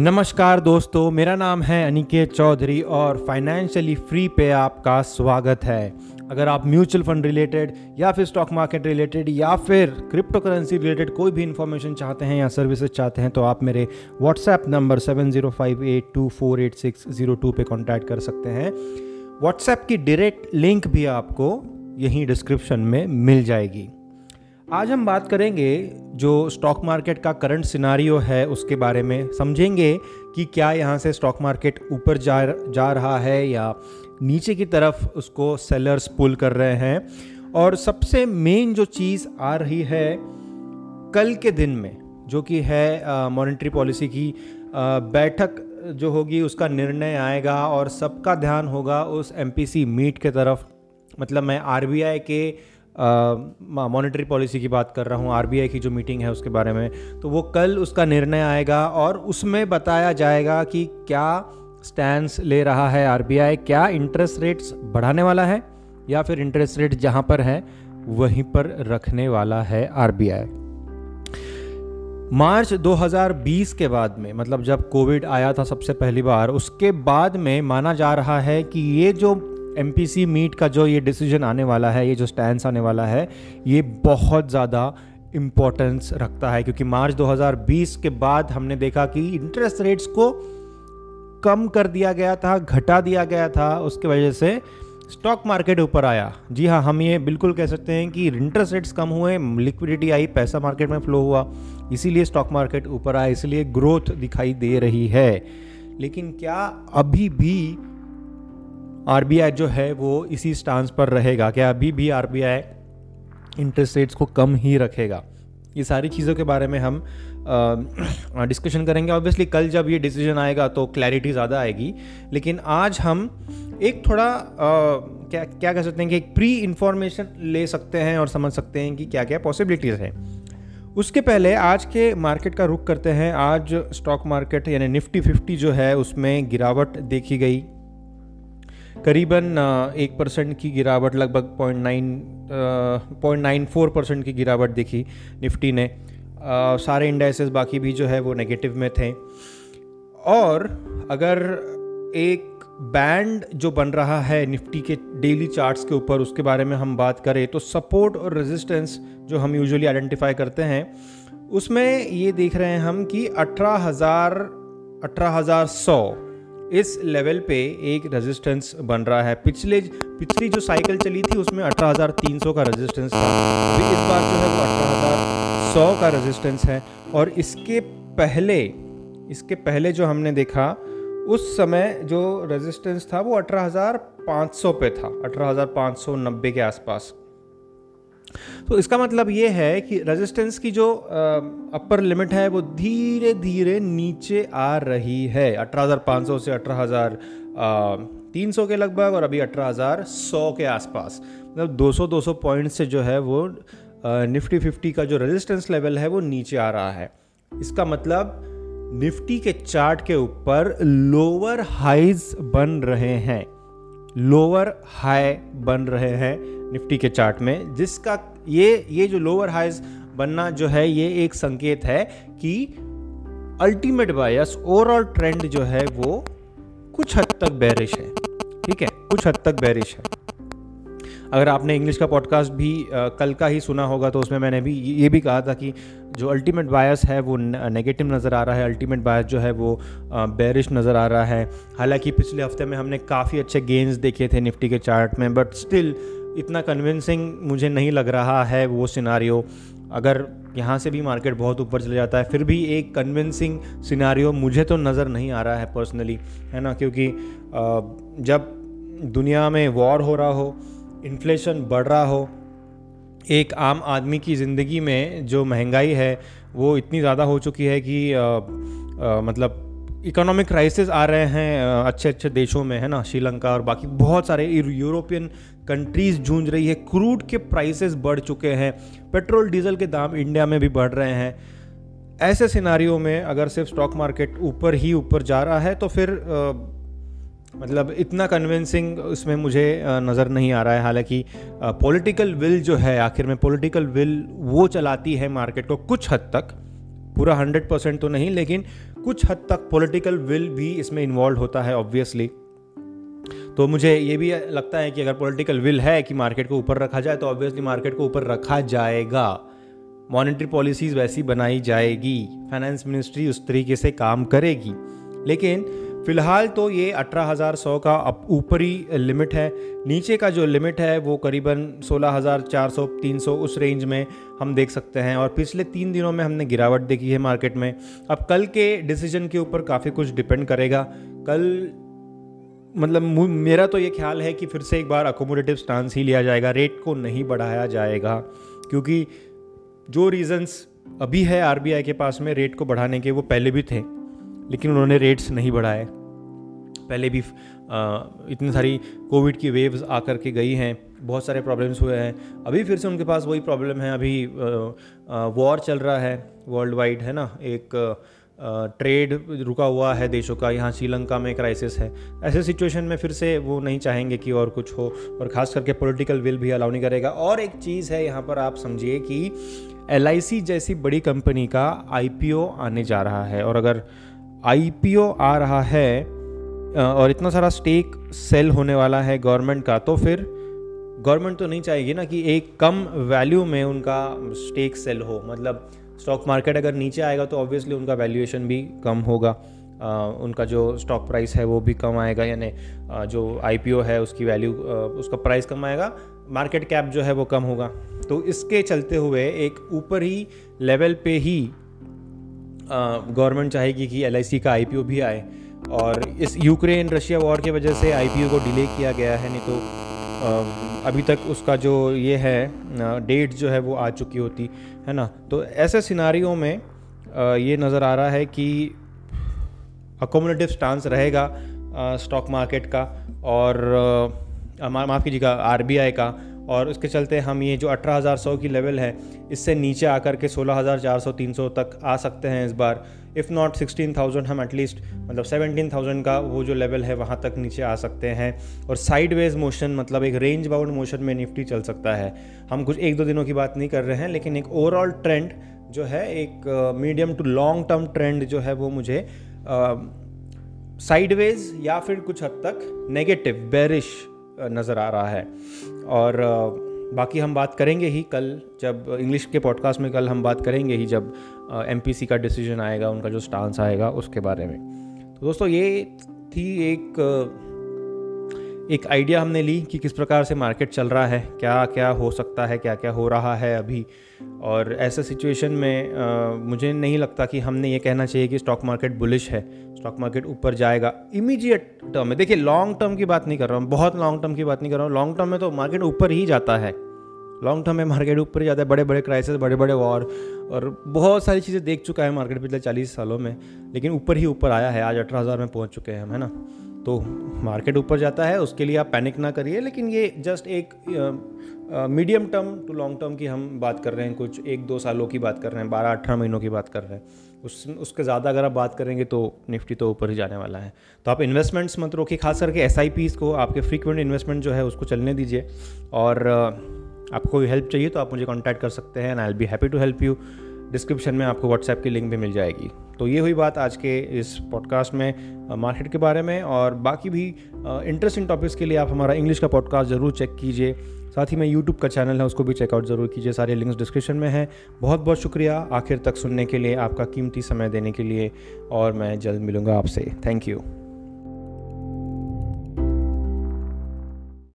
नमस्कार दोस्तों, मेरा नाम है अनिकेत चौधरी और फाइनेंशियली फ्री पे आपका स्वागत है। अगर आप म्यूचुअल फंड रिलेटेड या फिर स्टॉक मार्केट रिलेटेड या फिर क्रिप्टो करेंसी रिलेटेड कोई भी इन्फॉर्मेशन चाहते हैं या सर्विसेज़ चाहते हैं तो आप मेरे WhatsApp number seven zero five eight two four eight six zero two पर कॉन्टैक्ट कर सकते हैं। व्हाट्सएप की डायरेक्ट लिंक भी आपको यहीं डिस्क्रिप्शन में मिल जाएगी। आज हम बात करेंगे जो स्टॉक मार्केट का करंट सिनारियो है उसके बारे में। समझेंगे कि क्या यहाँ से स्टॉक मार्केट ऊपर जा जा रहा है या नीचे की तरफ़ उसको सेलर्स पुल कर रहे हैं। और सबसे मेन जो चीज़ आ रही है कल के दिन में, जो कि है मॉनेटरी पॉलिसी की बैठक जो होगी उसका निर्णय आएगा और सबका ध्यान होगा उस MPC मीट के तरफ़। मतलब मैं आरबीआई के मॉनेटरी पॉलिसी की बात कर रहा हूँ आरबीआई की जो मीटिंग है उसके बारे में। तो वो कल उसका निर्णय आएगा और उसमें बताया जाएगा कि क्या स्टैंड ले रहा है आरबीआई क्या इंटरेस्ट रेट्स बढ़ाने वाला है या फिर इंटरेस्ट रेट जहाँ पर है, वहीं पर रखने वाला है आरबीआई मार्च 2020 के बाद में मतलब जब कोविड आया था सबसे पहली बार, उसके बाद में माना जा रहा है कि ये जो एमपीसी मीट का जो ये डिसीज़न आने वाला है, ये जो स्टैंड आने वाला है, ये बहुत ज़्यादा इम्पोर्टेंस रखता है, क्योंकि मार्च 2020 के बाद हमने देखा कि इंटरेस्ट रेट्स को कम कर दिया गया था, घटा दिया गया था, उसके वजह से स्टॉक मार्केट ऊपर आया। जी हाँ हम ये बिल्कुल कह सकते हैं कि इंटरेस्ट रेट्स कम हुए लिक्विडिटी आई, पैसा मार्केट में फ्लो हुआ, इसीलिए स्टॉक मार्केट ऊपर आया, इसलिए ग्रोथ दिखाई दे रही है। लेकिन क्या अभी भी आरबीआई जो है वो इसी स्टांस पर रहेगा क्या अभी भी आरबीआई इंटरेस्ट रेट्स को कम ही रखेगा। ये सारी चीज़ों के बारे में हम डिस्कशन करेंगे। ऑब्वियसली कल जब ये डिसीज़न आएगा तो क्लैरिटी ज़्यादा आएगी। लेकिन आज हम एक थोड़ा आ, क्या क्या कह सकते हैं कि एक प्री इंफॉर्मेशन ले सकते हैं और समझ सकते हैं कि क्या क्या पॉसिबिलिटीज़ हैं। उसके पहले आज के मार्केट का रुख करते हैं। आज स्टॉक मार्केट यानी निफ्टी फिफ्टी जो है उसमें गिरावट देखी गई। करीबन एक परसेंट की गिरावट लगभग point nine point nine four percent की गिरावट देखी निफ्टी ने। आ, सारे इंडाइसेस बाकी भी जो है वो नेगेटिव में थे। और अगर एक बैंड जो बन रहा है निफ्टी के डेली चार्ट्स के ऊपर उसके बारे में हम बात करें तो सपोर्ट और रेजिस्टेंस जो हम यूजुअली आइडेंटिफाई करते हैं उसमें ये देख रहे हैं हम कि अठारह हज़ार अठारह हज़ार सौ इस लेवल पे एक रेजिस्टेंस बन रहा है। पिछले पिछली जो साइकिल चली थी उसमें 18,300 का रेजिस्टेंस था। अभी इस बार जो है वो 18,100 का रेजिस्टेंस है। और इसके पहले इसके पहले जो हमने देखा उस समय जो रेजिस्टेंस था वो 18,500 पे था। 18,590 के आसपास। तो इसका मतलब ये है कि रेजिस्टेंस की जो अपर लिमिट है वो धीरे धीरे नीचे आ रही है। 18,500 से 18,300 के लगभग और अभी 18,100 के आसपास। मतलब 200-200 पॉइंट से जो है वो निफ्टी फिफ्टी का जो रेजिस्टेंस लेवल है वो नीचे आ रहा है। इसका मतलब निफ्टी के चार्ट के ऊपर लोअर हाइज बन रहे हैं। लोअर हाई बन रहे हैं। निफ्टी के चार्ट में जिसका ये ये जो लोअर हाइज बनना जो है ये एक संकेत है कि अल्टीमेट बायस ओवरऑल ट्रेंड जो है वो कुछ हद तक बैरिश है। ठीक है? कुछ हद तक बैरिश है। अगर आपने इंग्लिश का पॉडकास्ट भी आ, कल का ही सुना होगा तो उसमें मैंने भी ये भी कहा था कि जो अल्टीमेट बायस है वो नेगेटिव नज़र आ रहा है अल्टीमेट बायस जो है वो बैरिश नज़र आ रहा है। हालाँकि पिछले हफ़्ते में हमने काफ़ी अच्छे गेंस देखे थे निफ्टी के चार्ट में बट स्टिल इतना कन्विंसिंग मुझे नहीं लग रहा है वो सिनारियो अगर यहाँ से भी मार्केट बहुत ऊपर चले जाता है फिर भी एक कन्विंसिंग सिनारियो मुझे तो नज़र नहीं आ रहा है पर्सनली है ना? क्योंकि जब दुनिया में वॉर हो रहा हो इन्फ्लेशन बढ़ रहा हो एक आम आदमी की ज़िंदगी में जो महँगाई है वो इतनी ज़्यादा हो चुकी है कि आ, आ, मतलब इकोनॉमिक क्राइसिस आ रहे हैं अच्छे अच्छे देशों में है ना? श्रीलंका और बाकी बहुत सारे यूरोपियन कंट्रीज़ जूझ रही है। क्रूड के प्राइसेस बढ़ चुके हैं। पेट्रोल डीजल के दाम इंडिया में भी बढ़ रहे हैं। ऐसे सिनारियों में अगर सिर्फ़ स्टॉक मार्केट ऊपर ही ऊपर जा रहा है तो फिर आ, मतलब इतना कन्विंसिंग इसमें मुझे नज़र नहीं आ रहा है। हालाँकि पॉलिटिकल विल जो है आखिर में पॉलिटिकल विल वो चलाती है मार्केट को कुछ हद तक। पूरा हंड्रेड परसेंट तो नहीं लेकिन कुछ हद तक पॉलिटिकल विल भी इसमें इन्वॉल्व होता है ऑब्वियसली तो मुझे ये भी लगता है कि अगर पॉलिटिकल विल है कि मार्केट को ऊपर रखा जाए तो ऑब्वियसली मार्केट को ऊपर रखा जाएगा। मॉनेटरी पॉलिसीज़ वैसी बनाई जाएगी। फाइनेंस मिनिस्ट्री उस तरीके से काम करेगी। लेकिन फ़िलहाल तो ये अठारह हज़ार सौ का ऊपरी लिमिट है। नीचे का जो लिमिट है, वो करीबन सोलह हज़ार चार सौ, तीन सौ उस रेंज में हम देख सकते हैं और पिछले तीन दिनों में हमने गिरावट देखी है मार्केट में। अब कल के डिसीज़न के ऊपर काफ़ी कुछ डिपेंड करेगा। कल मतलब मेरा तो ये ख्याल है कि फिर से एक बार अकोमोडेटिव स्टांस ही लिया जाएगा। रेट को नहीं बढ़ाया जाएगा, क्योंकि जो रीज़न्स अभी है आरबीआई के पास में रेट को बढ़ाने के, वो पहले भी थे। लेकिन उन्होंने रेट्स नहीं बढ़ाए। पहले भी इतनी सारी कोविड की वेव्स आकर के गई हैं, बहुत सारे प्रॉब्लम्स हुए हैं। अभी फिर से उनके पास वही प्रॉब्लम है, अभी वॉर चल रहा है वर्ल्ड वाइड है ना? एक ट्रेड रुका हुआ है देशों का, यहाँ श्रीलंका में क्राइसिस है। ऐसे सिचुएशन में फिर से वो नहीं चाहेंगे कि और कुछ हो, और ख़ास करके पॉलिटिकल विल भी अलाउ नहीं करेगा। और एक चीज़ है यहाँ पर आप समझिए कि LIC जैसी बड़ी कंपनी का IPO आने जा रहा है, और अगर आईपीओ आ रहा है और इतना सारा स्टेक सेल होने वाला है गवर्नमेंट का तो फिर गवर्नमेंट तो नहीं चाहेगी ना कि एक कम वैल्यू में उनका स्टेक सेल हो। मतलब स्टॉक मार्केट अगर नीचे आएगा तो ऑब्वियसली उनका वैल्यूएशन भी कम होगा। आ, उनका जो स्टॉक प्राइस है वो भी कम आएगा यानी जो आईपीओ है उसकी वैल्यू उसका प्राइस कम आएगा मार्केट कैप जो है वो कम होगा। तो इसके चलते हुए एक ऊपर ही लेवल पे ही गवर्नमेंट चाहेगी कि एलआईसी का आई भी आए और इस यूक्रेन रशिया वॉर की वजह से आई को डिले किया गया है, नहीं तो अभी तक उसका जो ये है डेट जो है वो आ चुकी होती, है ना? तो ऐसे सिनारियों में ये नज़र आ रहा है कि अकोमोडेटिव स्टांस रहेगा स्टॉक मार्केट का और माफ़ कीजिएगा RBI का और उसके चलते हम ये जो अठारह हज़ार सौ की लेवल है इससे नीचे आकर के सोलह हज़ार चार सौ तीन सौ तक आ सकते हैं इस बार। इफ़ नॉट सिक्सटीन थाउज़ेंड हम एटलीस्ट मतलब सेवनटीन थाउज़ेंड का वो जो लेवल है वहाँ तक नीचे आ सकते हैं। और साइड वेज मोशन मतलब एक रेंज बाउंड मोशन में निफ्टी चल सकता है। हम कुछ एक दो दिनों की बात नहीं कर रहे हैं लेकिन एक ओवरऑल ट्रेंड जो है एक medium to long term trend जो है वो मुझे साइडवेज uh, या फिर कुछ हद तक नेगेटिव बेरिश नज़र आ रहा है। और बाकी हम बात करेंगे ही कल जब इंग्लिश के पॉडकास्ट में कल हम बात करेंगे ही जब एमपीसी का डिसीज़न आएगा, उनका जो स्टांस आएगा, उसके बारे में। तो दोस्तों, ये थी एक एक आइडिया हमने ली कि किस प्रकार से मार्केट चल रहा है क्या क्या हो सकता है क्या क्या हो रहा है अभी। और ऐसे सिचुएशन में आ, मुझे नहीं लगता कि हमने ये कहना चाहिए कि स्टॉक मार्केट बुलिश है स्टॉक मार्केट ऊपर जाएगा। इमीडिएट टर्म में देखिए लॉन्ग टर्म की बात नहीं कर रहा हूँ बहुत लॉन्ग टर्म की बात नहीं कर रहा हूँ। लॉन्ग टर्म में तो मार्केट ऊपर ही जाता है। लॉन्ग टर्म में मार्केट ऊपर ही जाता है बड़े बड़े क्राइसिस बड़े बड़े वॉर और बहुत सारी चीज़ें देख चुका है मार्केट पिछले चालीस सालों में लेकिन ऊपर ही ऊपर आया है आज अठारह हज़ार में पहुँच चुके हैं हम है ना? तो मार्केट ऊपर जाता है, उसके लिए आप पैनिक ना करिए, लेकिन ये जस्ट एक medium term to long term की हम बात कर रहे हैं, कुछ एक दो सालों की बात कर रहे हैं, बारह अठारह महीनों की बात कर रहे हैं। उस, उसके ज़्यादा अगर आप बात करेंगे तो निफ्टी तो ऊपर ही जाने वाला है। तो आप इन्वेस्टमेंट्स मत रोकिए, खास करके एस को, आपके फ्रीक्वेंट इन्वेस्टमेंट जो है उसको चलने दीजिए। और आपको हेल्प चाहिए तो आप मुझे कॉन्टैक्ट कर सकते हैं and I'll be happy to help you description में आपको व्हाट्सएप की लिंक भी मिल जाएगी। तो ये हुई बात आज के इस पॉडकास्ट में मार्केट के बारे में और बाकी भी इंटरेस्टिंग टॉपिक्स के लिए आप हमारा इंग्लिश का पॉडकास्ट ज़रूर चेक कीजिए। साथ ही में यूट्यूब का चैनल है, उसको भी चेकआउट ज़रूर कीजिए। सारे लिंक्स डिस्क्रिप्शन में हैं। बहुत बहुत शुक्रिया आखिर तक सुनने के लिए, आपका कीमती समय देने के लिए और मैं जल्द मिलूँगा आपसे। Thank you